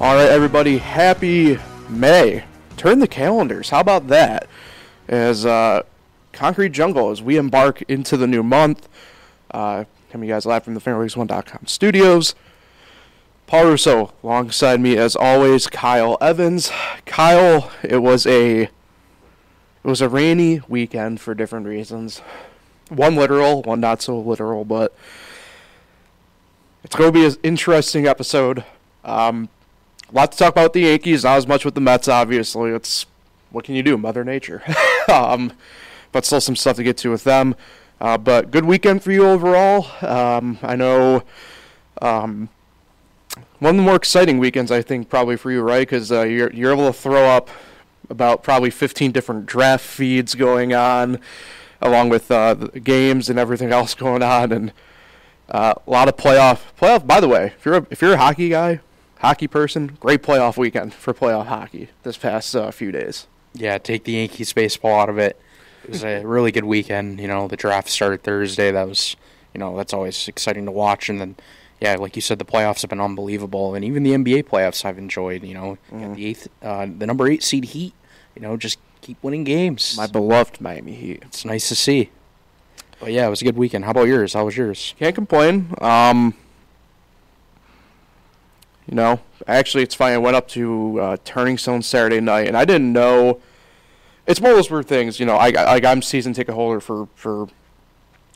All right, everybody, happy May. Turn the calendars. How about that? As uh, Concrete Jungle, as we embark into the new month, uh, coming you guys live from the FanRace1.com studios. Paul Russo alongside me as always, Kyle Evans. Kyle, it was a it was a rainy weekend for different reasons. One literal, one not so literal, but it's going to be an interesting episode. Um, a lot to talk about with the Yankees, not as much with the Mets, obviously. It's what can you do, Mother Nature. um, but still some stuff to get to with them. Uh, but good weekend for you overall. Um, I know um, one of the more exciting weekends, I think, probably for you, right? Because uh, you're you're able to throw up about probably 15 different draft feeds going on, along with uh, games and everything else going on, and uh, a lot of playoff playoff. By the way, if you're a, if you're a hockey guy, hockey person, great playoff weekend for playoff hockey this past uh, few days. Yeah, take the Yankees baseball out of it. It was a really good weekend. You know, the draft started Thursday. That was, you know, that's always exciting to watch. And then, yeah, like you said, the playoffs have been unbelievable, and even the NBA playoffs I've enjoyed. You know, mm. the eighth, uh, the number eight seed Heat. You know, just keep winning games. My beloved Miami Heat. It's nice to see. But yeah, it was a good weekend. How about yours? How was yours? Can't complain. Um, you know, actually, it's funny. I went up to uh, Turning Stone Saturday night, and I didn't know. It's one of those weird things, you know. I like I'm season ticket holder for for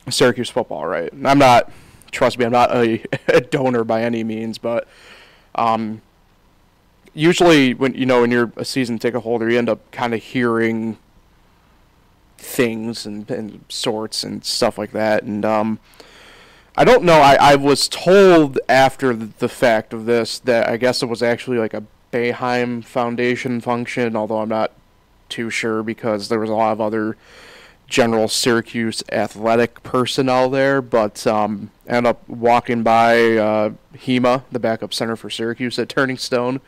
Syracuse football, right? And I'm not. Trust me, I'm not a, a donor by any means, but um, usually when you know when you're a season ticket holder, you end up kind of hearing things and, and sorts and stuff like that, and um, I don't know. I, I was told after the fact of this that I guess it was actually like a Boeheim Foundation function, although I'm not too sure because there was a lot of other general Syracuse athletic personnel there. But um, ended up walking by uh, Hima, the backup center for Syracuse at Turning Stone,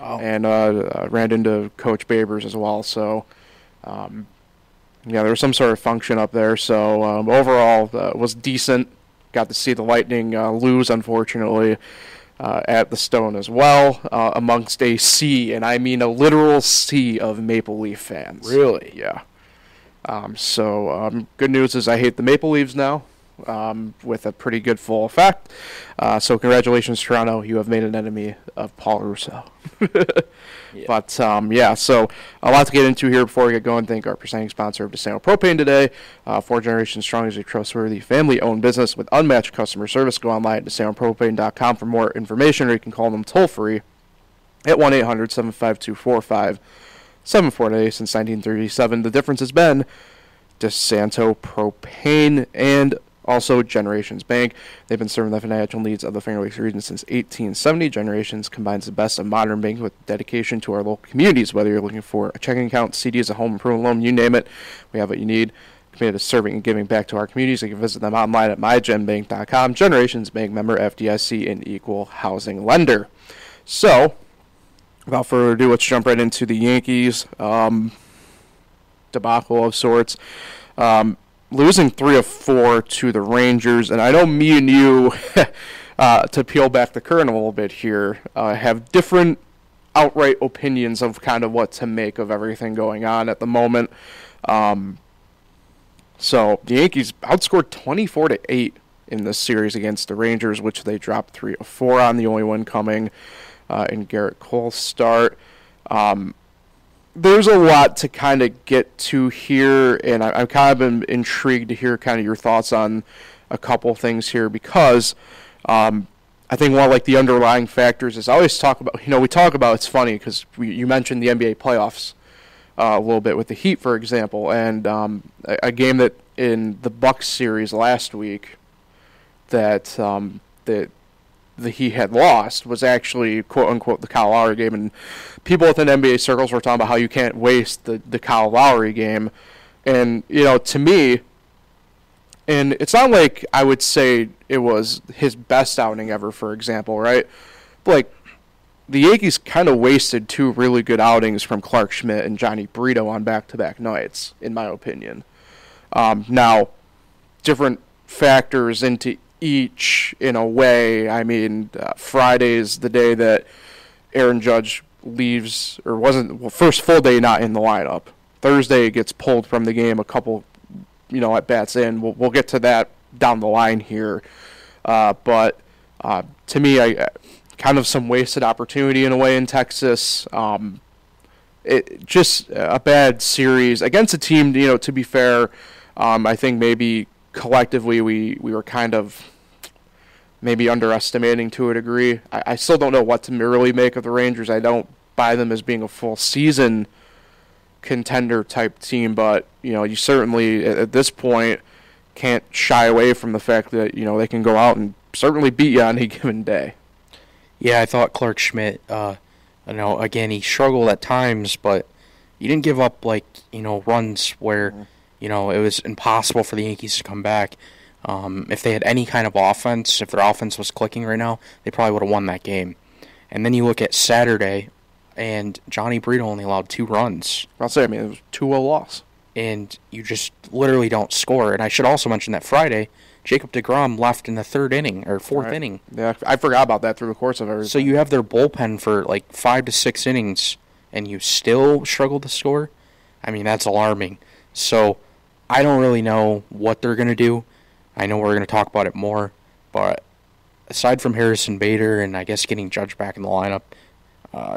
wow. and uh, uh, ran into Coach Babers as well. So. Um, yeah, there was some sort of function up there. So um, overall, uh, was decent got to see the Lightning uh, lose, unfortunately, uh, at the Stone as well, uh, amongst a sea, and I mean a literal sea of Maple Leaf fans. Really? Yeah. Um, so um, good news is I hate the Maple Leaves now. Um, with a pretty good full effect. Uh, so congratulations, Toronto. You have made an enemy of Paul Russo. Yeah. But um, yeah, so a lot to get into here before we get going. Thank our presenting sponsor of DeSanto Propane today. Uh, four generations strong is a trustworthy family-owned business with unmatched customer service. Go online at DeSantoPropane.com for more information, or you can call them toll free at 1-800-752-4574 since 1937. The difference has been DeSanto Propane and also, Generations Bank. They've been serving the financial needs of the Finger Lakes region since 1870. Generations combines the best of modern banking with dedication to our local communities. Whether you're looking for a checking account, CDs, a home improvement loan, you name it, we have what you need. Committed to serving and giving back to our communities. You can visit them online at mygenbank.com. Generations Bank member FDIC and equal housing lender. So, without further ado, let's jump right into the Yankees um, debacle of sorts. Um, losing three of four to the Rangers, and I know me and you, uh, to peel back the curtain a little bit here, uh, have different outright opinions of kind of what to make of everything going on at the moment. Um, so the Yankees outscored 24 to eight in this series against the Rangers, which they dropped three of four on. The only one coming uh, in Gerrit Cole's start. Um, there's a lot to kind of get to here, and I, am kind of been intrigued to hear kind of your thoughts on a couple things here because um, I think one of like the underlying factors is I always talk about you know we talk about it's funny because you mentioned the NBA playoffs uh, a little bit with the Heat for example, and um, a, a, game that in the Bucks series last week that um, that that he had lost was actually quote unquote the Kyle Lowry game, and people within NBA circles were talking about how you can't waste the the Kyle Lowry game, and you know to me, and it's not like I would say it was his best outing ever, for example, right? But like the Yankees kind of wasted two really good outings from Clarke Schmidt and Jhony Brito on back to back nights, in my opinion. Um, now, different factors into each in a way. I mean, uh, Friday's the day that Aaron Judge leaves or wasn't well, first full day not in the lineup. Thursday gets pulled from the game a couple, you know, at bats in. We'll, we'll get to that down the line here, uh, but uh, to me, I kind of some wasted opportunity in a way in Texas. Um, it just a bad series against a team. You know, to be fair, um, I think maybe collectively we we were kind of maybe underestimating to a degree. I, I still don't know what to really make of the Rangers. I don't buy them as being a full season contender type team, but you know, you certainly at, at this point can't shy away from the fact that you know they can go out and certainly beat you on any given day. Yeah, I thought Clarke Schmidt. Uh, you know, again, he struggled at times, but he didn't give up like you know runs where mm-hmm. you know it was impossible for the Yankees to come back. Um, if they had any kind of offense, if their offense was clicking right now, they probably would have won that game. And then you look at Saturday, and Jhony Brito only allowed two runs. I'll say, I mean, it was 2 0 loss. And you just literally don't score. And I should also mention that Friday, Jacob DeGrom left in the third inning or fourth right. inning. Yeah, I forgot about that through the course of everything. So you have their bullpen for like five to six innings, and you still struggle to score. I mean, that's alarming. So I don't really know what they're gonna do. I know we're going to talk about it more, but aside from Harrison Bader and I guess getting Judge back in the lineup, uh,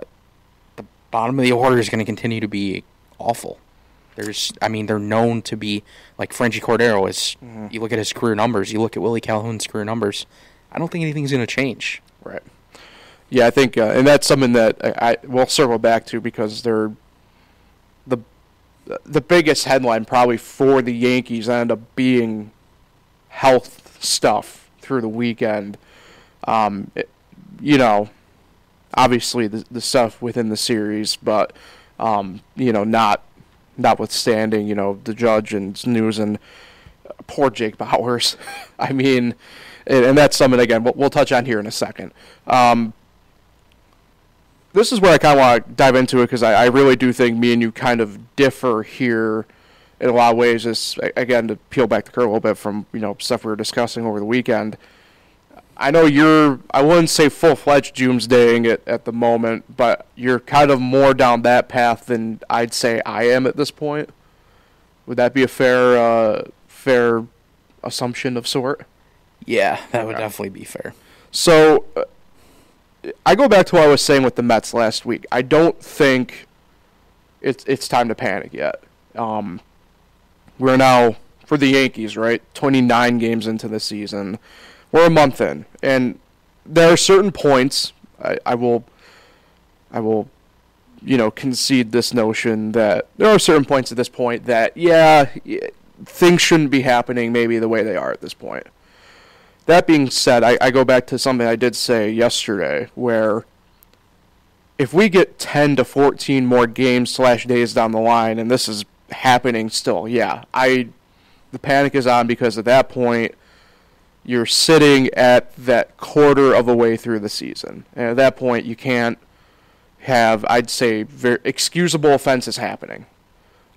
the bottom of the order is going to continue to be awful. There's, I mean, they're known to be like Franchy Cordero is. Mm-hmm. You look at his career numbers. You look at Willie Calhoun's career numbers. I don't think anything's going to change. Right. Yeah, I think, uh, and that's something that I, I will circle back to because they're the the biggest headline probably for the Yankees ended up being health stuff through the weekend. Um, it, you know, obviously the the stuff within the series, but um, you know, not notwithstanding, you know, the judge and news and poor Jake Bauers. I mean, and, and, that's something again we'll, we'll, touch on here in a second. Um, this is where I kind of want to dive into it because I, I really do think me and you kind of differ here in a lot of ways is again to peel back the curtain a little bit from you know stuff we were discussing over the weekend. I know you're I wouldn't say full fledged doomsdaying it at the moment, but you're kind of more down that path than I'd say I am at this point. Would that be a fair uh, fair assumption of sort? Yeah, that okay. would definitely be fair. So uh, I go back to what I was saying with the Mets last week. I don't think it's it's time to panic yet. Um, we're now for the Yankees, right? 29 games into the season. We're a month in, and there are certain points I, I will, I will, you know, concede this notion that there are certain points at this point that yeah, things shouldn't be happening maybe the way they are at this point. That being said, I, I go back to something I did say yesterday, where if we get 10 to 14 more games slash days down the line, and this is happening still. Yeah, I the panic is on because at that point you're sitting at that quarter of a way through the season, and at that point you can't have I'd say excusable offenses happening.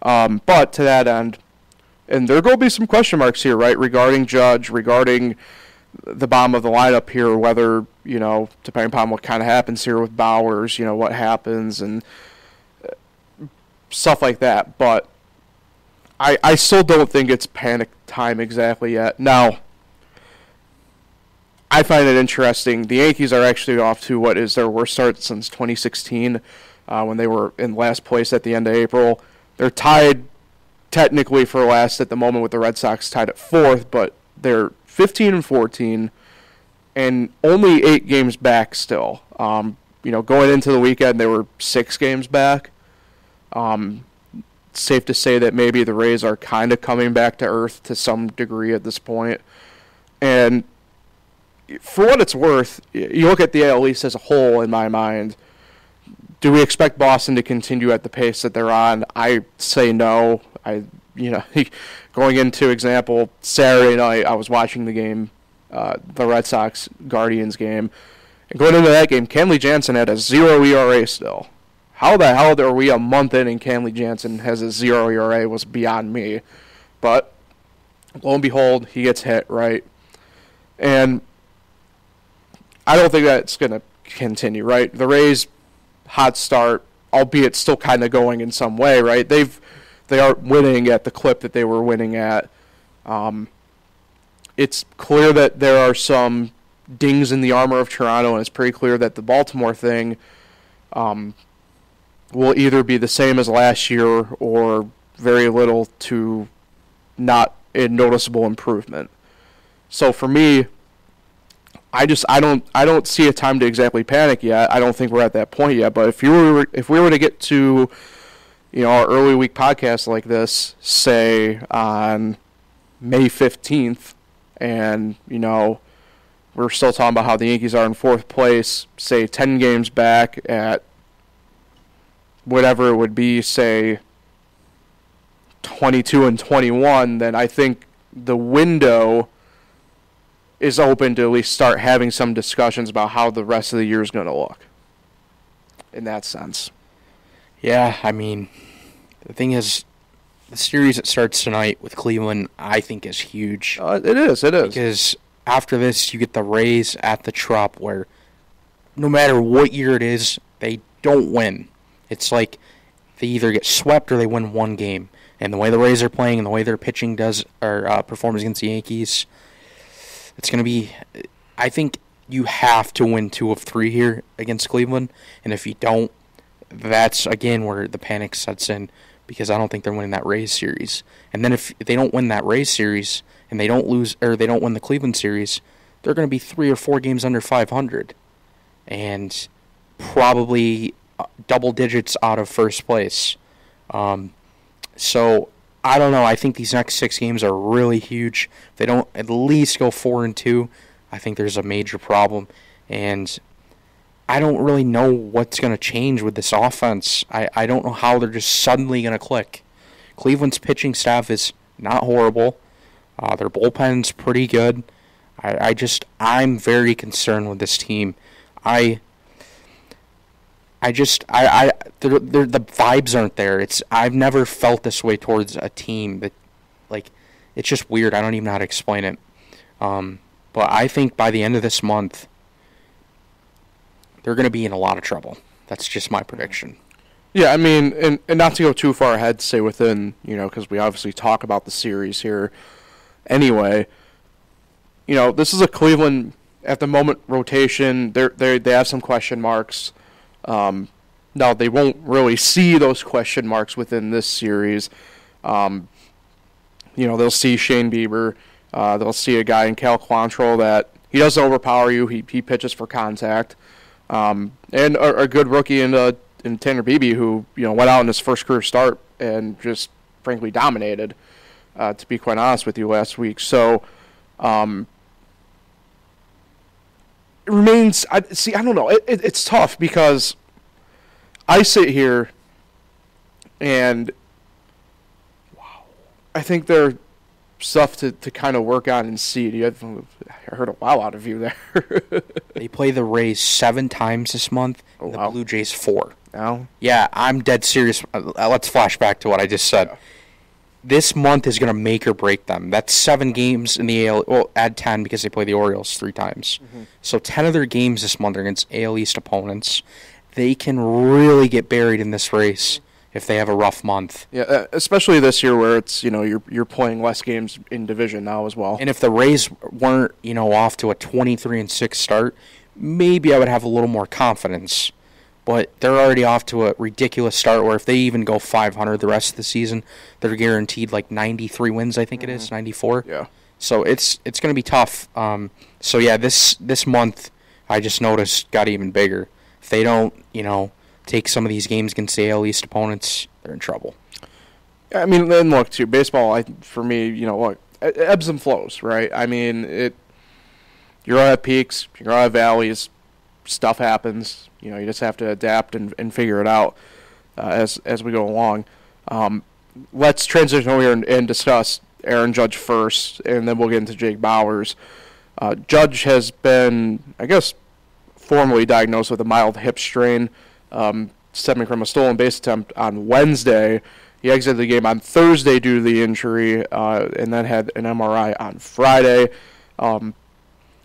Um, but to that end, and there will be some question marks here, right, regarding Judge, regarding the bottom of the lineup here, whether you know, depending upon what kind of happens here with Bauers, you know, what happens and uh, stuff like that. But I, I still don't think it's panic time exactly yet. Now, I find it interesting. The Yankees are actually off to what is their worst start since 2016, uh, when they were in last place at the end of April. They're tied technically for last at the moment with the Red Sox tied at fourth, but they're 15 and 14, and only eight games back still. Um, you know, going into the weekend, they were six games back. Um, safe to say that maybe the Rays are kind of coming back to earth to some degree at this point. And for what it's worth, you look at the AL East as a whole, in my mind. Do we expect Boston to continue at the pace that they're on? I say no. I, you know, going into example Saturday night, I was watching the game, uh, the Red Sox Guardians game, and going into that game, Kenley Jansen had a zero ERA still how the hell are we a month in and Kenley Jansen has a zero ERA was beyond me. But lo and behold, he gets hit, right? And I don't think that's going to continue, right? The Rays hot start, albeit still kind of going in some way, right? They've they aren't winning at the clip that they were winning at. Um, it's clear that there are some dings in the armor of Toronto, and it's pretty clear that the Baltimore thing um, will either be the same as last year or very little to not a noticeable improvement. So for me, I just I don't I don't see a time to exactly panic yet. I don't think we're at that point yet. But if you were if we were to get to you know our early week podcast like this, say on May fifteenth, and you know we're still talking about how the Yankees are in fourth place, say ten games back at whatever it would be, say 22 and 21, then I think the window is open to at least start having some discussions about how the rest of the year is going to look. In that sense. Yeah, I mean, the thing is, the series that starts tonight with Cleveland, I think, is huge. Uh, it is. It is. Because after this, you get the Rays at the Trop, where no matter what year it is, they don't win. It's like they either get swept or they win one game. And the way the Rays are playing and the way their pitching does or uh, performs against the Yankees, it's going to be. I think you have to win two of three here against Cleveland, and if you don't, that's again where the panic sets in because I don't think they're winning that Rays series. And then if they don't win that Rays series and they don't lose or they don't win the Cleveland series, they're going to be three or four games under 500, and probably double digits out of first place. Um, so I don't know. I think these next six games are really huge. If they don't at least go four and two, I think there's a major problem. And I don't really know what's going to change with this offense. I, I don't know how they're just suddenly going to click. Cleveland's pitching staff is not horrible. Uh, their bullpen's pretty good. I, I just I'm very concerned with this team. I I just I I they're, they're, the vibes aren't there. It's I've never felt this way towards a team that like it's just weird. I don't even know how to explain it. Um, but I think by the end of this month, they're going to be in a lot of trouble. That's just my prediction. Yeah, I mean, and, and not to go too far ahead, say within, you know, because we obviously talk about the series here anyway. You know, this is a Cleveland, at the moment, rotation. They're, they they have some question marks. Um, now, they won't really see those question marks within this series. Um, you know, they'll see Shane Bieber. Uh, they'll see a guy in Cal Quantrill that he doesn't overpower you. He, he pitches for contact. Um, and a, a, good rookie in, uh, in Tanner Bibee who, you know, went out in his first career start and just frankly dominated, uh, to be quite honest with you, last week. So, um, remains. I see. I don't know. It, it, it's tough because I sit here and wow, I think there's stuff to, to kind of work on and see. You have, I heard a wow out of you there. they play the Rays seven times this month. Oh, the wow. Blue Jays four. Now, yeah, I'm dead serious. Uh, let's flash back to what I just said. Yeah this month is going to make or break them. That's seven games in the AL. Well, add ten because they play the Orioles three times. Mm-hmm. So ten of their games this month are against AL East opponents. They can really get buried in this race if they have a rough month. Yeah, uh, especially this year where it's you know you're you're playing less games in division now as well. And if the Rays weren't you know off to a twenty three and six start, maybe I would have a little more confidence but they're already off to a ridiculous start where if they even go 500 the rest of the season, they're guaranteed like 93 wins, I think mm-hmm. it is, mm-hmm. 94. Yeah. So it's it's going to be tough. Um, so yeah, this this month I just noticed got even bigger. If they don't, you know, take some of these games against the AL East opponents, they're in trouble. I mean, then look too. Baseball, I for me, you know, look, ebbs and flows, right? I mean, it. You're at peaks, you're at valleys. Stuff happens you know, you just have to adapt and, and figure it out uh, as as we go along. Um, let's transition over here and, and, discuss Aaron Judge first, and then we'll get into Jake Bauers. Uh, Judge has been, I guess, formally diagnosed with a mild hip strain um, stemming from a stolen base attempt on Wednesday. He exited the game on Thursday due to the injury, uh, and then had an MRI on Friday. Um,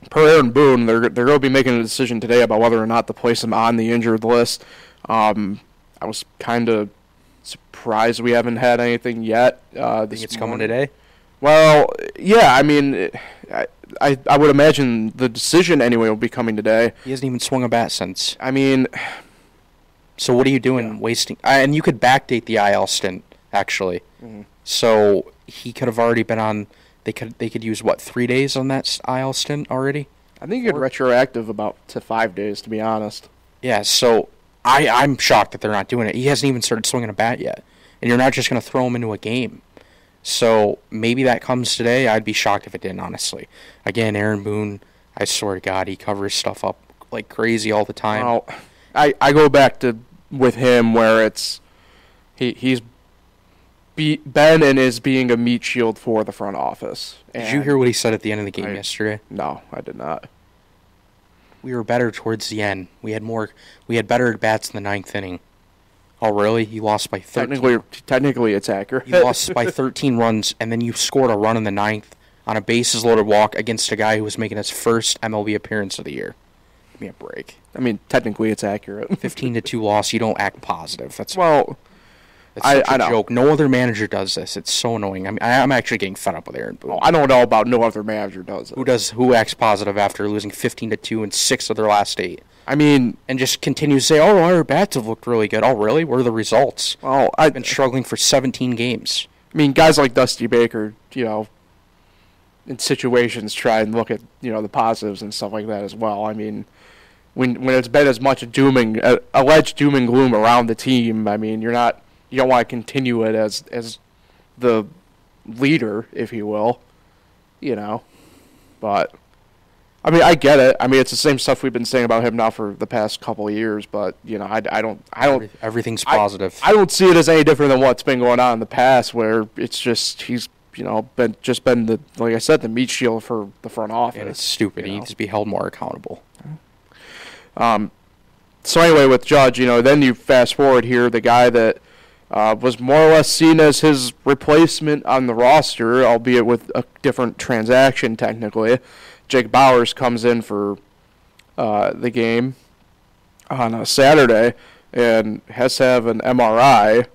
per Aaron Boone, they're they're going to be making a decision today about whether or not to place him on the injured list. Um, I was kind of surprised we haven't had anything yet. Uh, this it's coming today. Well, yeah. I mean, I, I I would imagine the decision anyway will be coming today. He hasn't even swung a bat since. I mean, So what are you doing? Yeah. Wasting. Uh, and you could backdate the IL stint actually. Mhm. So he could have already been on. They could they could use what three days on that IL stint already. I think you could Four. retroactive about to five days, to be honest. Yeah. So I I'm shocked that they're not doing it. He hasn't even started swinging a bat yet, and you're not just gonna throw him into a game. So maybe that comes today. I'd be shocked if it didn't. Honestly, again, Aaron Boone. I swear to God, he covers stuff up like crazy all the time. I, I go back to with him where it's he he's be, and is being a meat shield for the front office. Did you hear what he said at the end of the game I- yesterday? No, I did not. We were better towards the end. We had more. We had better at bats in the ninth inning. Oh really? You lost by thirteen. Technically, technically, it's accurate. You lost by 13 runs, and then you scored a run in the ninth on a bases loaded walk against a guy who was making his first MLB appearance of the year. Give me a break. I mean, technically, it's accurate. 15 to two loss. You don't act positive. That's well, that's I- I know. joke. No other manager does this. It's so annoying. I mean, I, I'm actually getting fed up with Aaron Boone. I don't know about no other manager does it. Who does? Who acts positive after losing 15 to two in six of their last eight, I mean, and just continues to say, "Oh, our bats have looked really good." Oh, really? What are the results? well, I, I've been struggling for 17 games. I mean, guys like Dusty Baker, you know, in situations try and look at you know the positives and stuff like that as well. I mean, when when it's been as much dooming, uh, alleged doom and gloom around the team, I mean, you're not you don't want to continue it as as the leader, if you will, you know. But I mean, I get it. I mean, it's the same stuff we've been saying about him now for the past couple of years. But you know, I, I don't I don't Everything's positive. I don't see it as any different than what's been going on in the past, where it's just he's you know been just been the like I said the meat shield for the front office. and it's stupid. He know. needs to be held more accountable. Um, so anyway, with Judge, you know, then you fast forward here, the guy that uh, was more or less seen as his replacement on the roster, albeit with a different transaction technically. Jake Bauers comes in for uh, the game on a Saturday and has to have an MRI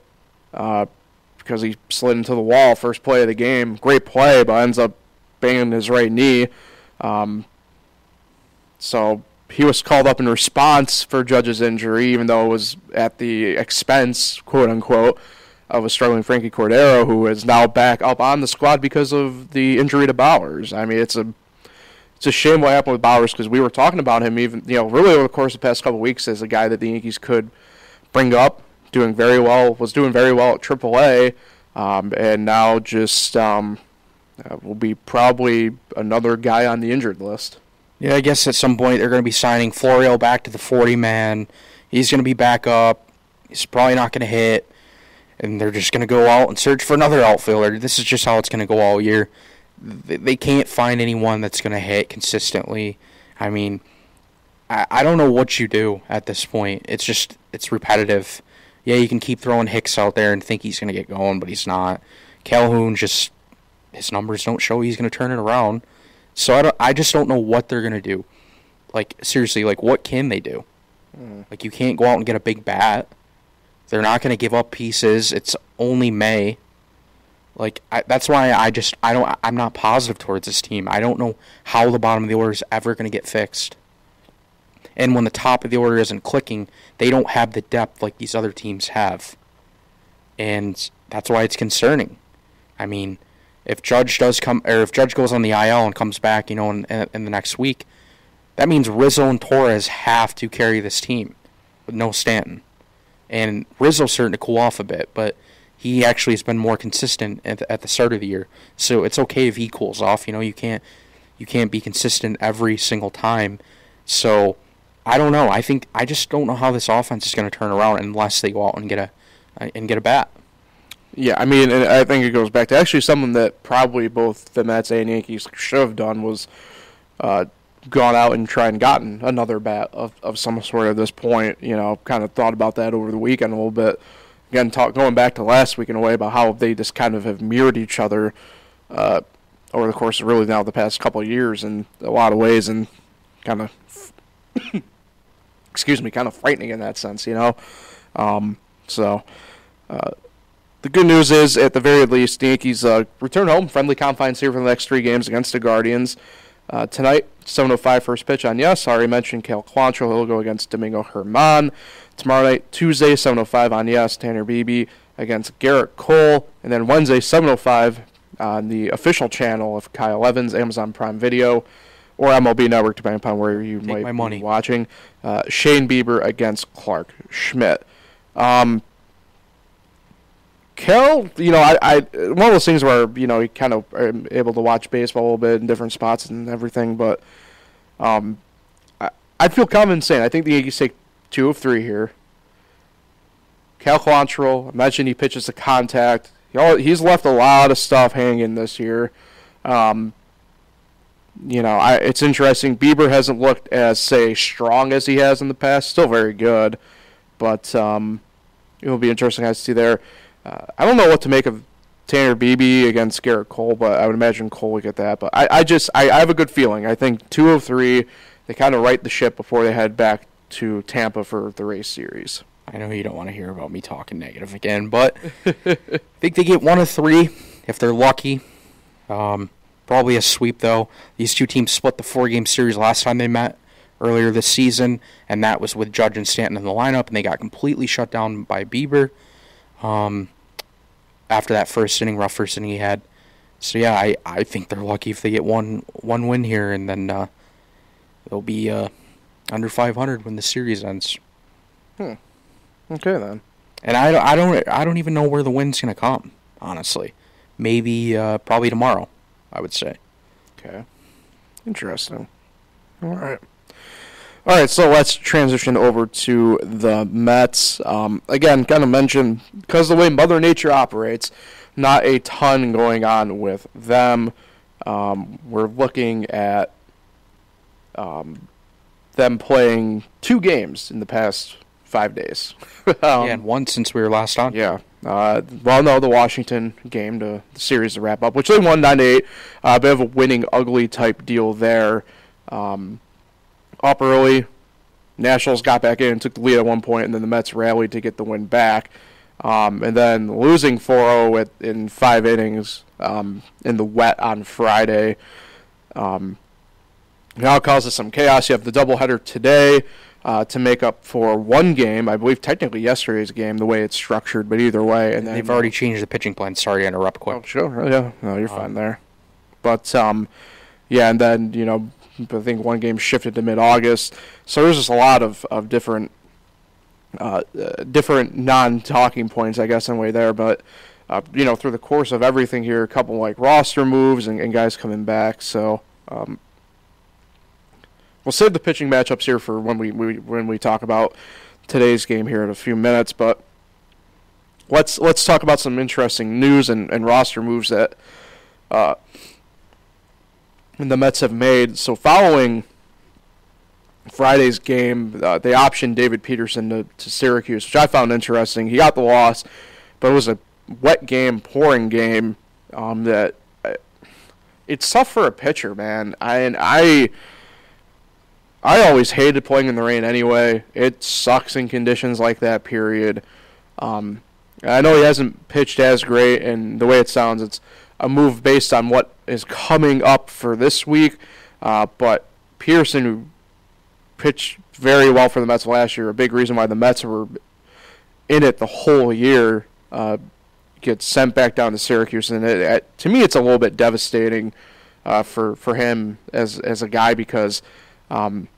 uh, because he slid into the wall first play of the game. Great play, but ends up banging his right knee. Um, so he was called up in response for Judge's injury, even though it was at the expense, quote unquote, of a struggling Frankie Cordero, who is now back up on the squad because of the injury to Bauers. I mean, it's a it's a shame what happened with Bauers because we were talking about him even you know really over the course of the past couple weeks as a guy that the Yankees could bring up, doing very well, was doing very well at AAA, um, and now just um, uh, will be probably another guy on the injured list. Yeah, I guess at some point they're going to be signing Florio back to the 40 man. He's going to be back up. He's probably not going to hit. And they're just going to go out and search for another outfielder. This is just how it's going to go all year. They, can't find anyone that's going to hit consistently. I mean, I don't know what you do at this point. It's just, it's repetitive. Yeah, you can keep throwing Hicks out there and think he's going to get going, but he's not. Calhoun just, his numbers don't show he's going to turn it around. So I, don't, I just don't know what they're gonna do. Like seriously, like what can they do? Hmm. Like you can't go out and get a big bat. They're not gonna give up pieces. It's only May. Like I, that's why I just I don't I'm not positive towards this team. I don't know how the bottom of the order is ever gonna get fixed. And when the top of the order isn't clicking, they don't have the depth like these other teams have. And that's why it's concerning. I mean, if Judge does come, or if Judge goes on the IL and comes back, you know, in, in, in the next week, that means Rizzo and Torres have to carry this team with no Stanton. And Rizzo's starting to cool off a bit, but he actually has been more consistent at the, at the start of the year. So it's okay if he cools off. You know, you can't you can't be consistent every single time. So I don't know. I think I just don't know how this offense is going to turn around unless they go out and get a and get a bat. Yeah, I mean, and I think it goes back to actually something that probably both the Mets and Yankees should have done was uh, gone out and tried and gotten another bat of, of some sort at this point. You know, kind of thought about that over the weekend a little bit. Again, talk, going back to last week in a way about how they just kind of have mirrored each other uh, over the course of really now the past couple of years in a lot of ways and kind of, excuse me, kind of frightening in that sense, you know. Um, so, uh, the good news is, at the very least, the Yankees uh, return home, friendly confines here for the next three games against the Guardians. Uh, tonight, 7.05 first pitch on Yes. I already mentioned Cal Quantrill. He'll go against Domingo German. Tomorrow night, Tuesday, 7.05 on Yes. Tanner Bibee against Gerrit Cole. And then Wednesday, 7.05 on the official channel of Kyle Evans, Amazon Prime Video, or MLB Network, depending upon where you Take might be watching. Uh, Shane Bieber against Clarke Schmidt. Um, Kel, you know, I, I one of those things where you know you kind of are able to watch baseball a little bit in different spots and everything, but um, I I feel kind of insane. I think the Yankees take two of three here. Cal Quantrill, imagine he pitches a contact. He He's left a lot of stuff hanging this year. Um, you know, I, it's interesting. Bieber hasn't looked as say strong as he has in the past. Still very good, but um, it will be interesting to see there. Uh, I don't know what to make of Tanner Bibee against Gerrit Cole, but I would imagine Cole would get that. But I, I just I, I have a good feeling. I think two of three, they kind of right the ship before they head back to Tampa for the Rays series. I know you don't want to hear about me talking negative again, but I think they get one of three if they're lucky. Um, probably a sweep though. These two teams split the four-game series last time they met earlier this season, and that was with Judge and Stanton in the lineup, and they got completely shut down by Bieber. Um, after that first inning, rough first inning he had. So yeah, I, I think they're lucky if they get one one win here, and then uh, they'll be uh, under 500 when the series ends. Hmm. Okay then. And I don't, I don't, I don't even know where the win's gonna come. Honestly, maybe uh, probably tomorrow. I would say. Okay. Interesting. All right. All right, so let's transition over to the Mets. Um, again, kind of mentioned because the way Mother Nature operates, not a ton going on with them. Um, we're looking at um, them playing two games in the past five days. um, yeah, and one since we were last on. yeah. Uh, well, no, the Washington game, to, the series to wrap up, which they won 9 8. A uh, bit of a winning ugly type deal there. Um, up early, Nationals got back in, and took the lead at one point, and then the Mets rallied to get the win back. Um, and then losing 4 0 in five innings um, in the wet on Friday. Um, now causes some chaos. You have the doubleheader today uh, to make up for one game. I believe technically yesterday's game, the way it's structured, but either way. And then They've already changed the pitching plan. Sorry to interrupt quick. Oh, sure. Yeah. No, you're Um, fine there. But um, yeah, and then you know, I think one game shifted to mid-August. So there's just a lot of of different, uh, uh, different non-talking points, I guess, in a way there. But uh, you know, through the course of everything here, a couple like roster moves and, and guys coming back. So um, we'll save the pitching matchups here for when we, we when we talk about today's game here in a few minutes. But let's let's talk about some interesting news and, and roster moves that uh, the Mets have made. So following Friday's game, uh, they optioned David Peterson to, to Syracuse, which I found interesting. He got the loss, but it was a wet game, pouring game. Um, that uh, it's tough for a pitcher, man. I and I. I always hated playing in the rain anyway. It sucks in conditions like that. Period. Um, I know he hasn't pitched as great, and the way it sounds, it's a move based on what is coming up for this week. Uh, but Pearson, pitched very well for the Mets last year, a big reason why the Mets were in it the whole year, uh, gets sent back down to Syracuse, and it, it, to me, it's a little bit devastating uh, for for him as as a guy because. Um,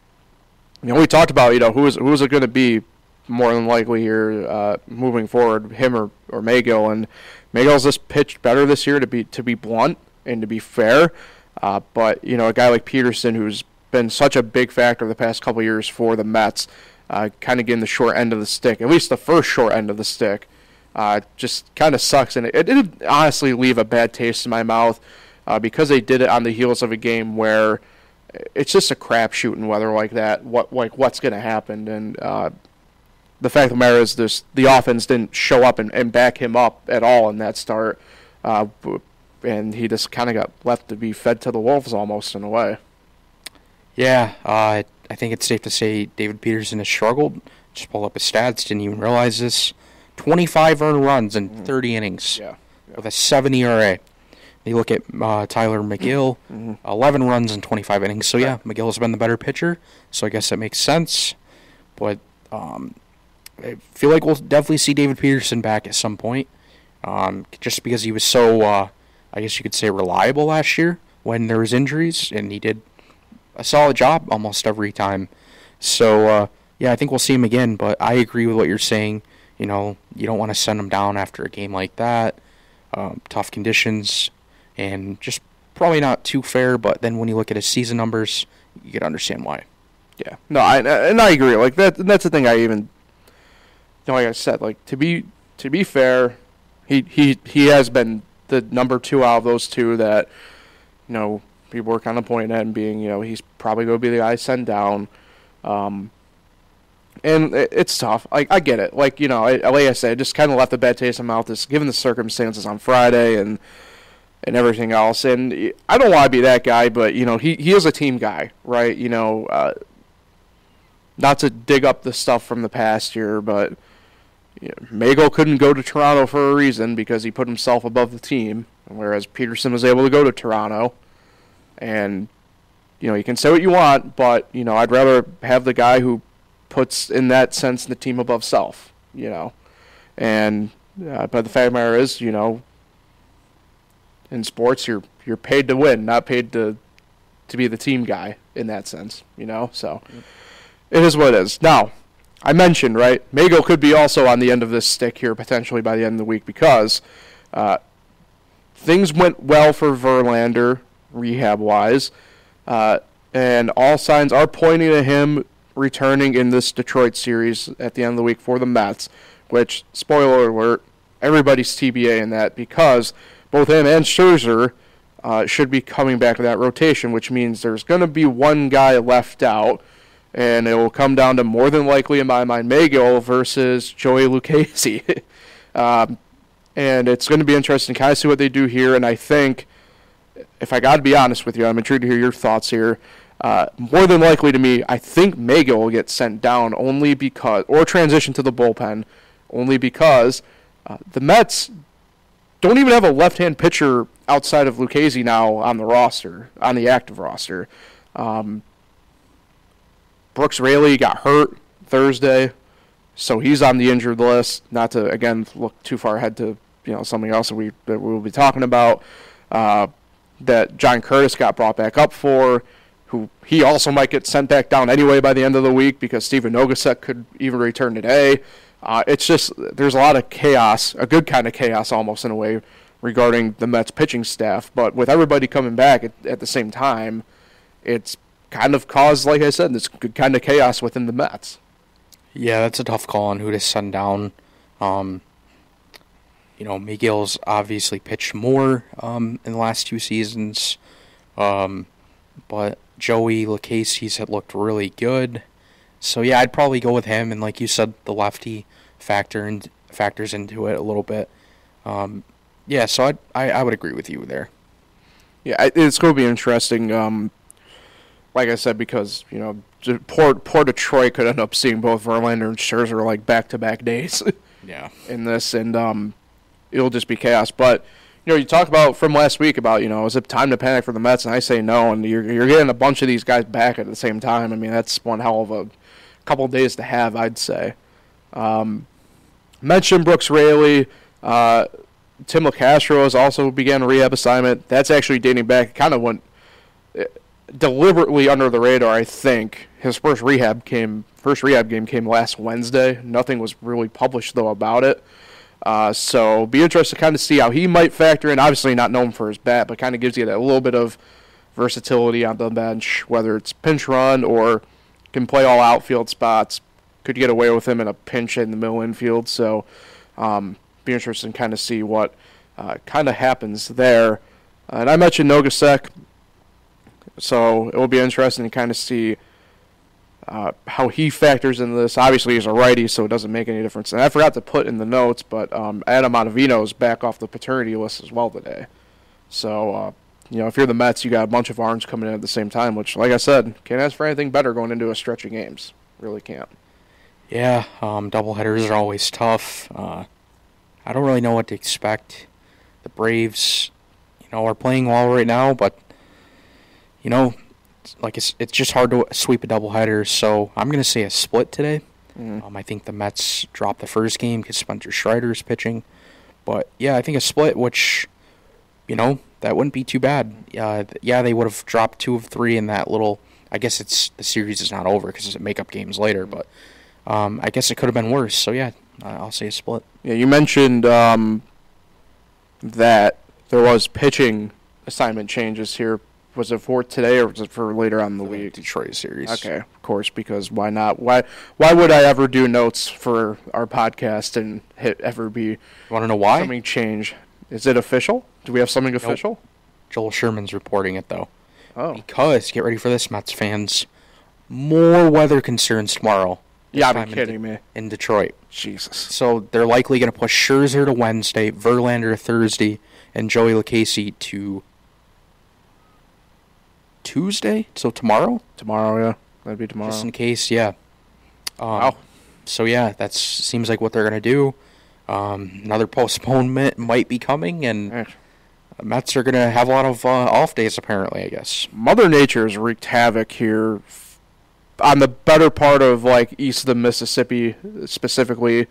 you know, we talked about you know who is who is it going to be more than likely here uh, moving forward, him or or Megill, and Megill's just pitched better this year to be to be blunt and to be fair. Uh, but you know, a guy like Peterson, who's been such a big factor the past couple years for the Mets, uh, kind of getting the short end of the stick, at least the first short end of the stick, uh, just kind of sucks. And it, it did honestly leave a bad taste in my mouth uh, because they did it on the heels of a game where it's just a crapshoot in weather like that. What like what's going to happen? And uh, the fact of the matter is, this the offense didn't show up and, and back him up at all in that start, uh, and he just kind of got left to be fed to the wolves almost in a way. Yeah, uh, I think it's safe to say David Peterson has struggled. Just pull up his stats. Didn't even realize this. 25 earned runs in 30 innings Yeah. with a 7 ERA. You look at uh, Tylor Megill, 11 runs in 25 innings. So yeah, McGill has been the better pitcher. So I guess that makes sense. But um, I feel like we'll definitely see David Peterson back at some point. Um, just because he was so, uh, I guess you could say, reliable last year when there was injuries, and he did a solid job almost every time. So uh, yeah, I think we'll see him again. But I agree with what you're saying. You know, you don't want to send him down after a game like that. Um, tough conditions, and just probably not too fair. But then when you look at his season numbers, you can understand why. Yeah, no, I and I agree. Like that, that's the thing. I even, like I said, like to be to be fair, he he he has been the number two out of those two that, you know, people were kind of pointing at and being, you know, he's probably going to be the guy sent down. Um, and it, it's tough. Like I get it. Like you know, I, like I said, just kind of left a bad taste in my mouth. This given the circumstances on Friday and and everything else. And I don't want to be that guy, but you know, he he is a team guy, right? You know, uh, not to dig up the stuff from the past year, but you know, Mago couldn't go to Toronto for a reason because he put himself above the team, whereas Peterson was able to go to Toronto. And you know, you can say what you want, but you know, I'd rather have the guy who puts in that sense the team above self. You know, and uh, but the fact of the matter is, you know, in sports, you're you're paid to win, not paid to to be the team guy in that sense. You know, so it is what it is. Now, I mentioned right, Mago could be also on the end of this stick here potentially by the end of the week because uh, things went well for Verlander rehab wise, uh, and all signs are pointing to him returning in this Detroit series at the end of the week for the Mets. Which, spoiler alert, everybody's TBA in that because both him and Scherzer uh, should be coming back to that rotation, which means there's going to be one guy left out, and it will come down to more than likely, in my mind, Mago versus Joey Lucchesi. um, and it's going to be interesting to kind of see what they do here, and I think, if I got to be honest with you, I'm intrigued to hear your thoughts here. Uh, more than likely to me, I think Mago will get sent down only because, or transition to the bullpen, only because uh, the Mets don't even have a left-hand pitcher outside of Lucchese now on the roster, on the active roster. Um, Brooks Raley got hurt Thursday, so he's on the injured list. Not to again look too far ahead to you know something else that we that we will be talking about. Uh, that John Curtis got brought back up for, who he also might get sent back down anyway by the end of the week because Stephen Nogosek could even return today. Uh, it's just there's a lot of chaos, a good kind of chaos almost in a way, regarding the Mets pitching staff. But with everybody coming back at, at the same time, it's kind of caused, like I said, this kind of chaos within the Mets. Yeah, that's a tough call on who to send down. Um, you know, Miguel's obviously pitched more um, in the last two seasons, um, but Joey Lucchesi's had looked really good. So yeah, I'd probably go with him, and like you said, the lefty factor and factors into it a little bit. Um, yeah, so I'd, I I would agree with you there. Yeah, it's going to be interesting. Um, like I said, because you know, poor poor Detroit could end up seeing both Verlander and Scherzer like back to back days Yeah. in this, and um, it'll just be chaos. But you know, you talk about from last week about you know, is it time to panic for the Mets? And I say no, and you're you're getting a bunch of these guys back at the same time. I mean, that's one hell of a couple days to have, I'd say. Um, mentioned Brooks Raley. Uh, Tim Locastro has also began a rehab assignment. That's actually dating back, kind of went eh, deliberately under the radar. I think his first rehab came, first rehab game came last Wednesday. Nothing was really published though about it. Uh, so be interested to kind of see how he might factor in. Obviously not known for his bat, but kind of gives you that little bit of versatility on the bench, whether it's pinch run or can play all outfield spots. Could get away with him in a pinch in the middle infield. So um, be interested to kind of see what uh, kind of happens there. and I mentioned Nogosek, so it will be interesting to kind of see uh, how he factors into this. Obviously, he's a righty, so it doesn't make any difference. And I forgot to put in the notes, but um, Adam Ottavino is back off the paternity list as well today. So uh, you know, if you're the Mets, you got a bunch of arms coming in at the same time, which, like I said, can't ask for anything better going into a stretch of games. Really can't. Yeah, um, doubleheaders are always tough. Uh, I don't really know what to expect. The Braves, you know, are playing well right now, but you know, like it's it's just hard to sweep a doubleheader. So I'm gonna say a split today. Mm. Um, I think the Mets dropped the first game because Spencer Strider is pitching, but yeah, I think a split, which you know that wouldn't be too bad. Uh, yeah, they would have dropped two of three in that little. I guess it's the series is not over because it's a makeup games later, but um, I guess it could have been worse. So yeah, I'll say a split. Yeah, you mentioned um, that there was pitching assignment changes here. Was it for today or was it for later on in the For the week? Detroit series. Okay, of course, because why not? Why why would I ever do notes for our podcast and hit ever be Want to know why? something change? Is it official? Do we have something official? Joel Sherman's reporting it though. Oh, Because get ready for this, Mets fans. More weather concerns tomorrow. This be time in kidding me! In Detroit. Jesus. So they're likely going to push Scherzer to Wednesday, Verlander to Thursday, and Joey Lucchesi to Tuesday. So tomorrow, Tomorrow, yeah, that'd be tomorrow. just in case. Yeah. Um, Wow. So yeah, that seems like what they're going to do. Um, another postponement might be coming, and. Mets are going to have a lot of uh, off days. Apparently, I guess. Mother Nature has wreaked havoc here on the better part of like east of the Mississippi, specifically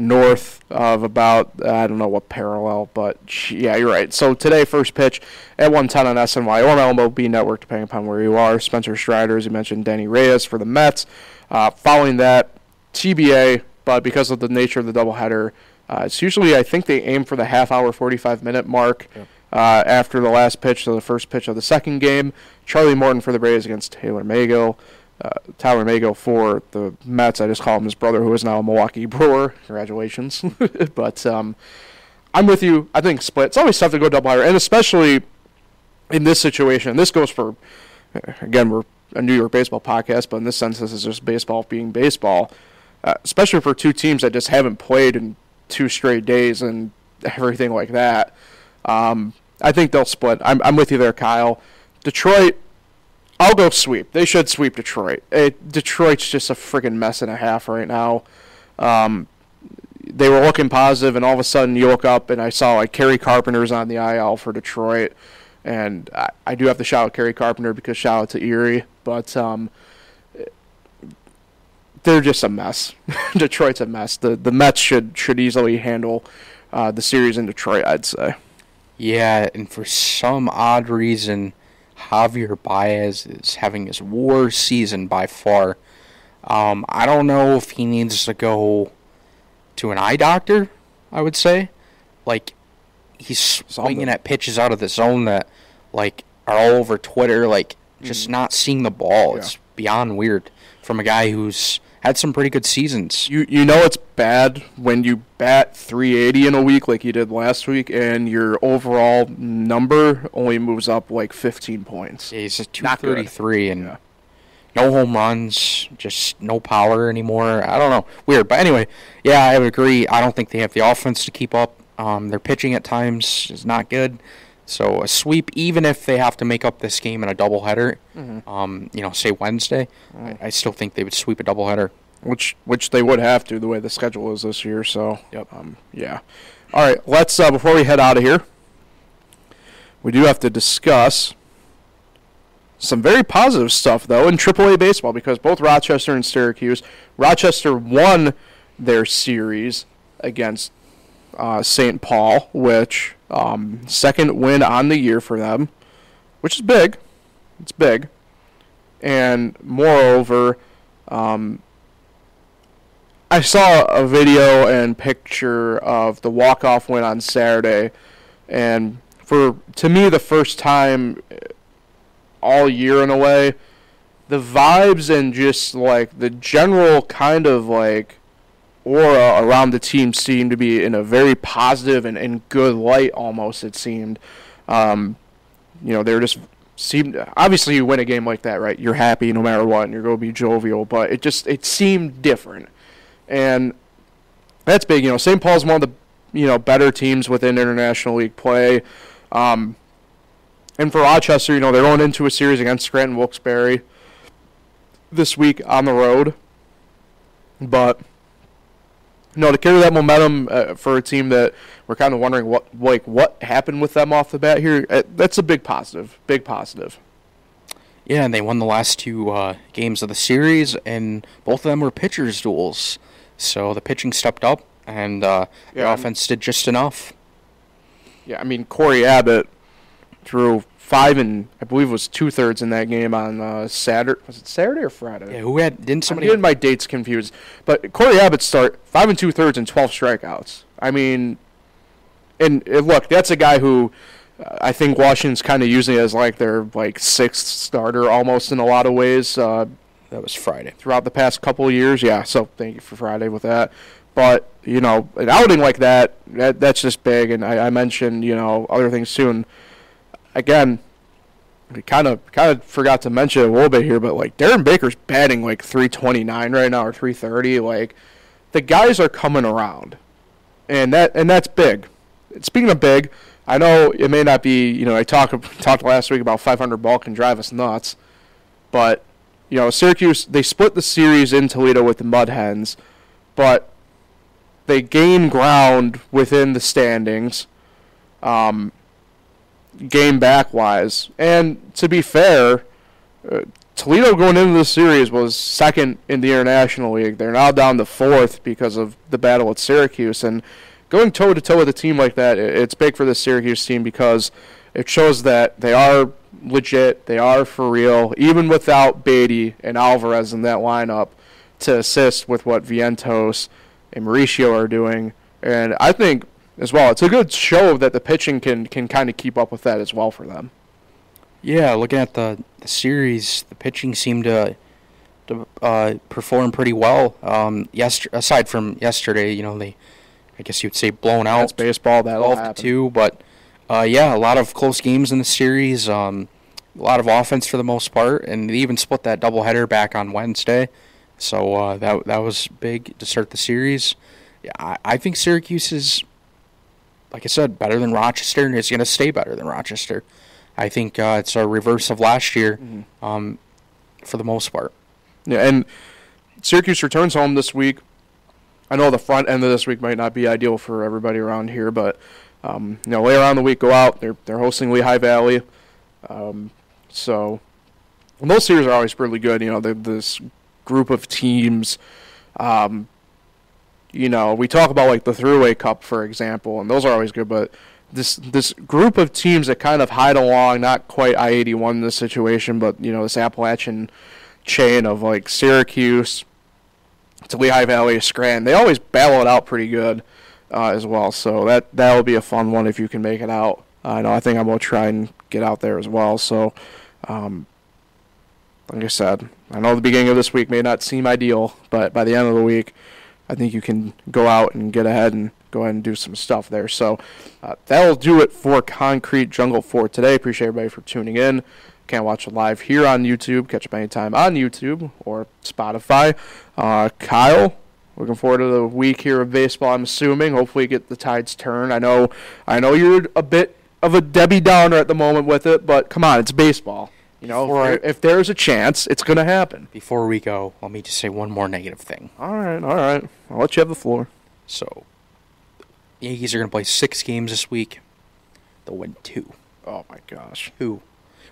north of about I don't know what parallel, but yeah, you're right. So today, first pitch at 110 on SNY or MLB Network, depending upon where you are. Spencer Strider, as you mentioned, Denyi Reyes for the Mets. Uh, following that, TBA, but because of the nature of the doubleheader, uh, it's usually I think they aim for the half hour, 45 minute mark. Yep. Uh, after the last pitch to the first pitch of the second game, Charlie Morton for the Braves against Taylor Megill. Uh, Tylor Megill for the Mets. I just call him his brother, who is now a Milwaukee Brewer. Congratulations. but um, I'm with you. I think split. It's always tough to go double doubleheader, and especially in this situation. This goes for again, we're a New York baseball podcast, but in this sense, this is just baseball being baseball. Uh, especially for two teams that just haven't played in two straight days and everything like that. Um, I think they'll split. I'm, I'm with you there, Kyle. Detroit, I'll go sweep. They should sweep Detroit. It, Detroit's just a friggin' mess and a half right now. Um, they were looking positive, and all of a sudden you look up and I saw like Kerry Carpenter's on the IL for Detroit, and I, I do have to shout out Kerry Carpenter because shout out to Erie, but um, they're just a mess. Detroit's a mess. The the Mets should should easily handle uh, the series in Detroit. I'd say. Yeah, and for some odd reason, Javier Baez is having his worst season by far. Um, I don't know if he needs to go to an eye doctor. I would say, like, he's swinging at pitches out of the zone that, like, are all over Twitter. Like, just not seeing the ball. Yeah. It's beyond weird from a guy who's had some pretty good seasons. You you know it's bad when you bat 380 in a week like you did last week, and your overall number only moves up like 15 points. Yeah, he's at 233 and Yeah. no home runs, just no power anymore. I don't know. Weird. But anyway, yeah, I would agree. I don't think they have the offense to keep up. Um, their pitching at times is not good. So a sweep, even if they have to make up this game in a doubleheader, um, you know, say Wednesday, I, I still think they would sweep a doubleheader. which which they would have to the way the schedule is this year. So Yep. um, yeah. All right, let's uh, before we head out of here, we do have to discuss some very positive stuff though in AAA baseball because both Rochester and Syracuse, Rochester won their series against uh, St. Paul, which um, second win on the year for them, which is big. It's big, and moreover. Um, I saw a video and picture of the walk-off win on Saturday, and for to me the first time all year in a way, the vibes and just like the general kind of like aura around the team seemed to be in a very positive and, and good light almost it seemed. Um, you know, they were just seemed obviously you win a game like that, right? You're happy no matter what and you're gonna be jovial, but it just it seemed different and that's big. You know, St. Paul's one of the you know better teams within international league play, um, and for Rochester, you know, they're going into a series against Scranton Wilkes-Barre this week on the road. But know, to carry that momentum uh, for a team that we're kind of wondering what like what happened with them off the bat here, uh, that's a big positive. Big positive. Yeah, and they won the last two uh, games of the series, and both of them were pitchers' duels. So the pitching stepped up, and uh, the offense did just enough. Yeah, I mean Cory Abbott threw five and I believe it was two thirds in that game on uh, Saturday. Was it Saturday or Friday? Yeah, who had didn't somebody? I'm getting my dates confused. But Cory Abbott start five and two thirds and twelve strikeouts. I mean, and uh, look, that's a guy who uh, I think Washington's kind of using as like their like sixth starter almost in a lot of ways uh, that was Friday. throughout the past couple of years. Yeah, so thank you for Friday with that. But you know, an outing like that, that that's just big. And I, I mentioned you know other things soon. Again, we kind of kind of forgot to mention a little bit here, but like Darren Baker's batting like 329 right now or 330. Like the guys are coming around, and that and that's big. Speaking of big, I know it may not be. You know, I talked talked last week about 500 ball can drive us nuts, but you know, Syracuse they split the series in Toledo with the Mud Hens, but they gain ground within the standings, um, game back wise. And to be fair, uh, Toledo going into the series was second in the International League. They're now down to fourth because of the battle at Syracuse. And going toe to toe with a team like that, it's big for the Syracuse team because it shows that they are legit, they are for real, even without Baty and Alvarez in that lineup to assist with what Vientos and Mauricio are doing. And I think as well, it's a good show that the pitching can can kind of keep up with that as well for them. Yeah, looking at the, the series, the pitching seemed to to uh, perform pretty well. Um, yester- aside from yesterday, you know, they, I guess you'd say blown out. That's baseball. 12 happen. 2 but uh, yeah a lot of close games in the series um, a lot of offense for the most part and they even split that doubleheader back on wednesday so uh, that that was big to start the series yeah, I, I think syracuse is like i said better than rochester and is going to stay better than rochester i think uh, it's a reverse of last year Mm-hmm. um, for the most part Yeah, and Syracuse returns home this week. I know the front end of this week might not be ideal for everybody around here, but um, you know later on in the week go out. They're they're hosting Lehigh Valley, um, so those series are always really good. You know, this group of teams. Um, you know, we talk about like the Thruway Cup, for example, and those are always good. But this this group of teams that kind of hide along, not quite I eighty one in this situation, but you know this Appalachian chain of like Syracuse to Lehigh Valley, Scranton. They always battle it out pretty good uh, as well. So that that will be a fun one if you can make it out. I know. I think I'm gonna try and get out there as well. So, um, like I said, I know the beginning of this week may not seem ideal, but by the end of the week, I think you can go out and get ahead and go ahead and do some stuff there. So uh, that'll do it for Concrete Jungle for today. Appreciate everybody for tuning in. Can't watch it live here on YouTube. Catch up anytime on YouTube or Spotify. Uh, Kyle, looking forward to the week here of baseball. I'm assuming. Hopefully, get the tides turned. I know. I know you're a bit of a Debbie Downer at the moment with it, but come on, it's baseball. You know, Before I- if, there- if there's a chance, it's gonna happen. before we go let me just say one more negative thing All right, all right. I'll let you have the floor. so yankees are going to play six games this week they'll win two Oh my gosh. two.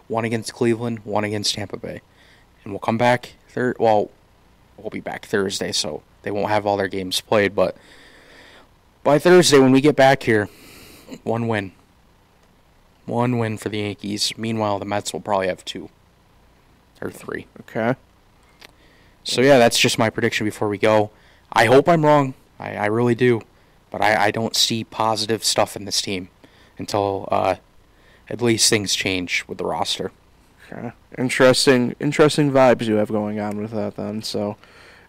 One against Cleveland, one against Tampa Bay. And we'll come back third well we'll be back Thursday, so they won't have all their games played, but by Thursday when we get back here, one win. One win for the Yankees. Meanwhile the Mets will probably have two. Or three. Okay. So yeah, that's just my prediction before we go. I hope I'm wrong. I, I really do. But I, I don't see positive stuff in this team until uh, at least things change with the roster. Okay. Interesting, interesting vibes you have going on with that then. So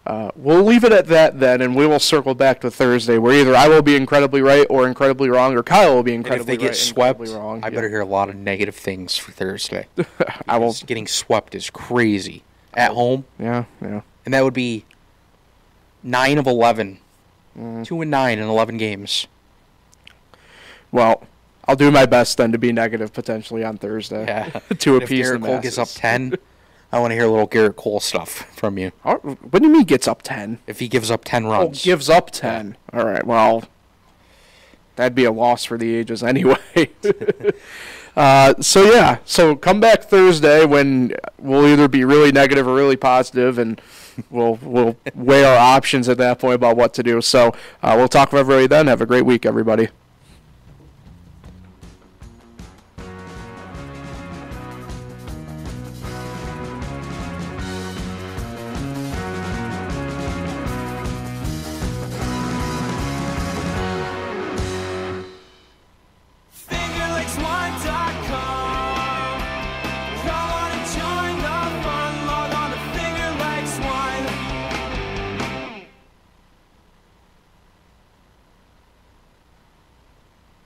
uh, we'll leave it at that then, and we will circle back to Thursday, where either I will be incredibly right or incredibly wrong, or Kyle will be And if incredibly they get right swept, wrong. I better hear a lot of negative things for Thursday. I will. Getting swept is crazy at home, Yeah, yeah. and that would be nine of eleven. Mm. Two and nine in eleven games. Well, I'll do my best then to be negative potentially on Thursday. Yeah. to if appease the Gerrit Cole gets up ten, I want to hear a little Gerrit Cole stuff from you. Oh, What do you mean gets up ten? If he gives up ten Oh, runs, gives up ten. All right. Well, that'd be a loss for the ages anyway. uh, so yeah. So come back Thursday when we'll either be really negative or really positive, and we'll we'll weigh our options at that point about what to do. So uh, we'll talk with everybody then. Have a great week, everybody.